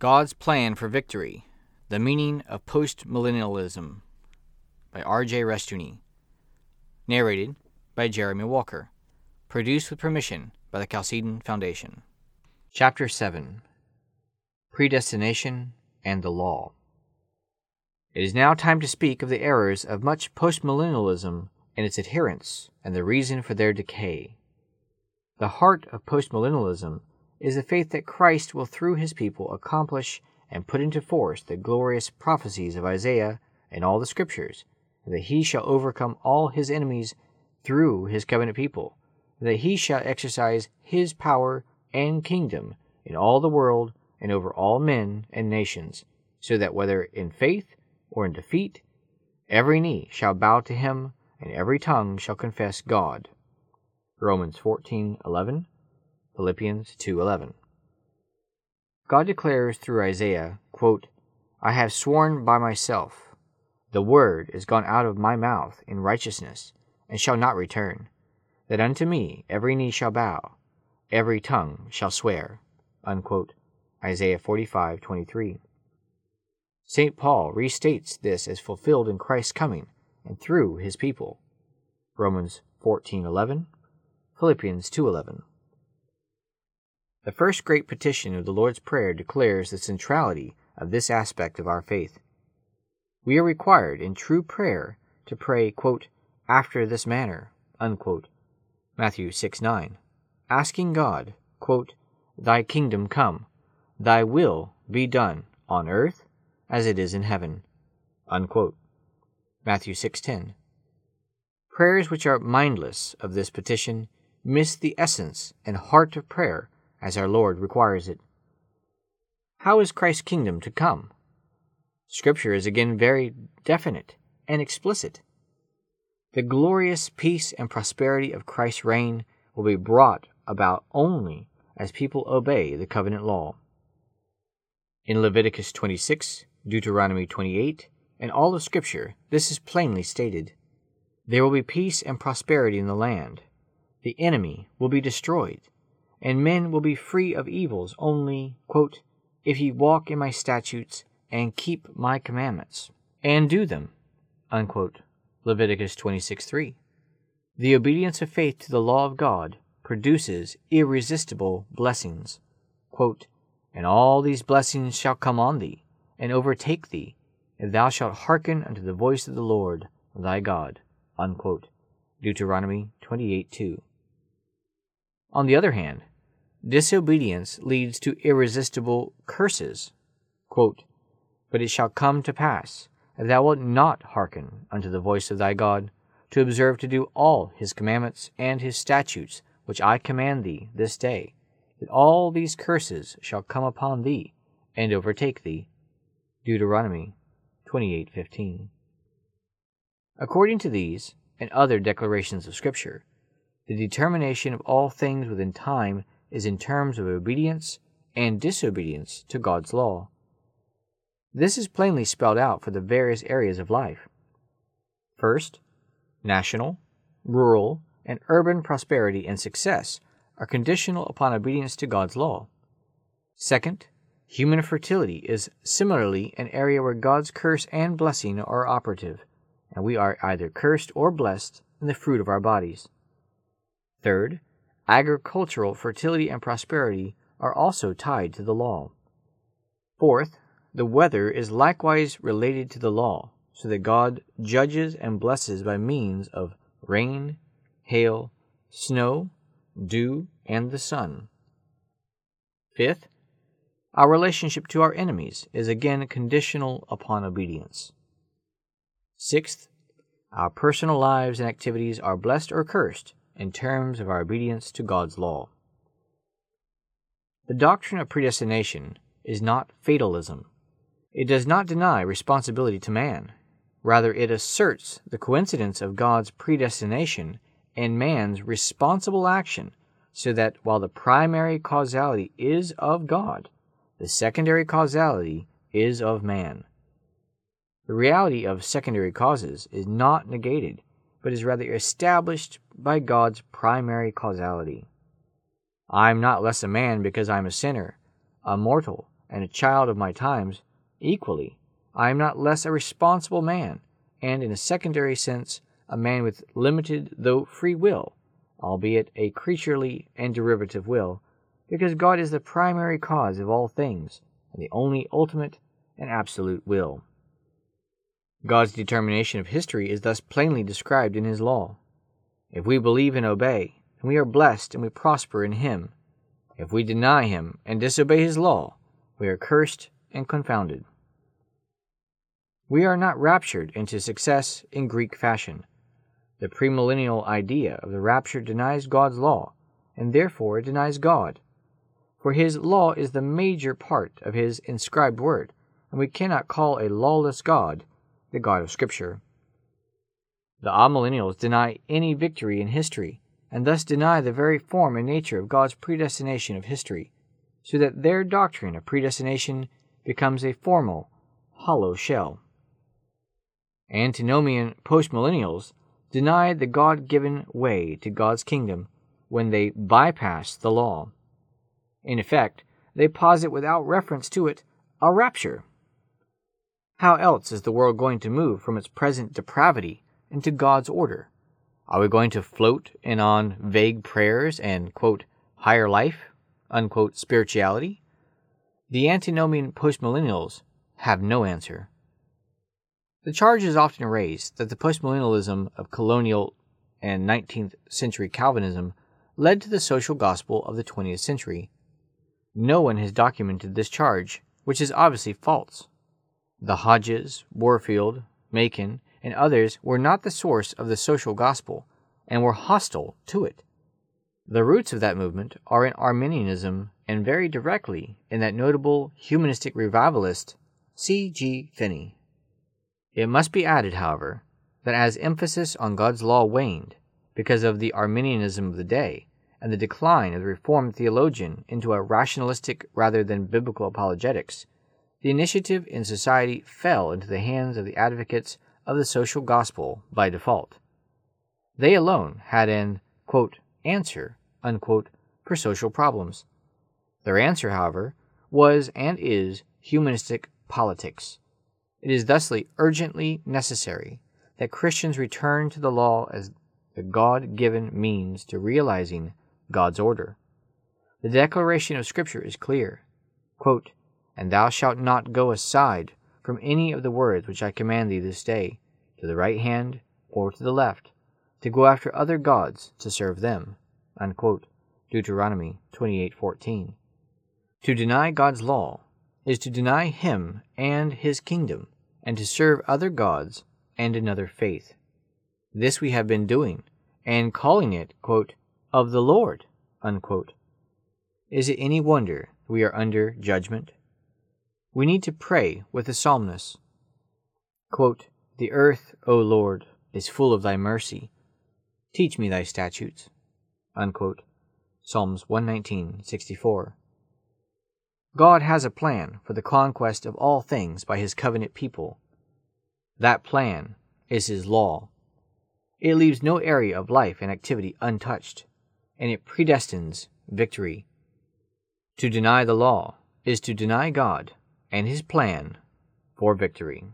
God's Plan for Victory The Meaning of Postmillennialism by R.J. Rushdoony. Narrated by Jeremy Walker. Produced with permission by the Chalcedon Foundation. Chapter 7 Predestination and the Law. It is now time to speak of the errors of much postmillennialism and its adherents and the reason for their decay. The heart of postmillennialism is the faith that Christ will through his people accomplish and put into force the glorious prophecies of Isaiah and all the scriptures, and that he shall overcome all his enemies through his covenant people, and that he shall exercise his power and kingdom in all the world and over all men and nations, so that whether in faith or in defeat, every knee shall bow to him and every tongue shall confess God. Romans 14:11 Philippians 2:11. God declares through Isaiah, quote, I have sworn by myself, the word is gone out of my mouth in righteousness, and shall not return, that unto me every knee shall bow, every tongue shall swear. Unquote. Isaiah 45:23. St. Paul restates this as fulfilled in Christ's coming and through his people. Romans 14:11, Philippians 2:11. The first great petition of the Lord's Prayer declares the centrality of this aspect of our faith. We are required in true prayer to pray, quote, after this manner, unquote, Matthew 6 9, asking God, quote, Thy kingdom come, Thy will be done on earth as it is in heaven, unquote, Matthew 6 10. Prayers which are mindless of this petition miss the essence and heart of prayer as our Lord requires it. How is Christ's kingdom to come? Scripture is again very definite and explicit. The glorious peace and prosperity of Christ's reign will be brought about only as people obey the covenant law. In Leviticus 26, Deuteronomy 28, and all of Scripture, this is plainly stated. There will be peace and prosperity in the land. The enemy will be destroyed and men will be free of evils only, quote, if ye walk in my statutes and keep my commandments and do them. Unquote. Leviticus 26:3. The obedience of faith to the law of God produces irresistible blessings. Quote, and all these blessings shall come on thee and overtake thee, if thou shalt hearken unto the voice of the Lord thy God. Unquote. Deuteronomy 28:2. On the other hand, Disobedience leads to irresistible curses. Quote, but it shall come to pass, if thou wilt not hearken unto the voice of thy God, to observe to do all his commandments and his statutes, which I command thee this day, that all these curses shall come upon thee and overtake thee. Deuteronomy 28:15. According to these and other declarations of Scripture, the determination of all things within time is in terms of obedience and disobedience to God's law. This is plainly spelled out for the various areas of life. First, national, rural, and urban prosperity and success are conditional upon obedience to God's law. Second, human fertility is similarly an area where God's curse and blessing are operative, and we are either cursed or blessed in the fruit of our bodies. Third, agricultural fertility and prosperity are also tied to the law. Fourth, the weather is likewise related to the law, so that God judges and blesses by means of rain, hail, snow, dew, and the sun. Fifth, our relationship to our enemies is again conditional upon obedience. Sixth, our personal lives and activities are blessed or cursed in terms of our obedience to God's law. The doctrine of predestination is not fatalism. It does not deny responsibility to man. Rather, it asserts the coincidence of God's predestination and man's responsible action so that while the primary causality is of God, the secondary causality is of man. The reality of secondary causes is not negated but is rather established by God's primary causality. I am not less a man because I am a sinner, a mortal, and a child of my times, equally, I am not less a responsible man, and in a secondary sense, a man with limited though free will, albeit a creaturely and derivative will, because God is the primary cause of all things, and the only ultimate and absolute will. God's determination of history is thus plainly described in His law. If we believe and obey, then we are blessed and we prosper in Him. If we deny Him and disobey His law, we are cursed and confounded. We are not raptured into success in Greek fashion. The premillennial idea of the rapture denies God's law, and therefore it denies God. For His law is the major part of His inscribed word, and we cannot call a lawless God the God of Scripture. The amillennials deny any victory in history, and thus deny the very form and nature of God's predestination of history, so that their doctrine of predestination becomes a formal, hollow shell. Antinomian postmillennials deny the God given way to God's kingdom when they bypass the law. In effect, they posit without reference to it a rapture. How else is the world going to move from its present depravity into God's order? Are we going to float in on vague prayers and, quote, higher life, unquote, spirituality? The antinomian postmillennials have no answer. The charge is often raised that the postmillennialism of colonial and 19th century Calvinism led to the social gospel of the 20th century. No one has documented this charge, which is obviously false. The Hodges, Warfield, Machen, and others were not the source of the social gospel and were hostile to it. The roots of that movement are in Arminianism and very directly in that notable humanistic revivalist, C. G. Finney. It must be added, however, that as emphasis on God's law waned because of the Arminianism of the day and the decline of the Reformed theologian into a rationalistic rather than biblical apologetics, the initiative in society fell into the hands of the advocates of the social gospel by default. They alone had an quote, answer unquote, for social problems. Their answer, however, was and is humanistic politics. It is thusly urgently necessary that Christians return to the law as the God given means to realizing God's order. The declaration of Scripture is clear. Quote, and thou shalt not go aside from any of the words which I command thee this day, to the right hand or to the left, to go after other gods to serve them. Unquote. Deuteronomy 28:14. To deny God's law is to deny him and his kingdom and to serve other gods and another faith. This we have been doing and calling it, quote, of the Lord. Unquote. Is it any wonder we are under judgment? We need to pray with the psalmist. Quote, the earth, O Lord, is full of thy mercy. Teach me thy statutes. Unquote. Psalms 119:64. God has a plan for the conquest of all things by his covenant people. That plan is his law. It leaves no area of life and activity untouched, and it predestines victory. To deny the law is to deny God and his plan for victory.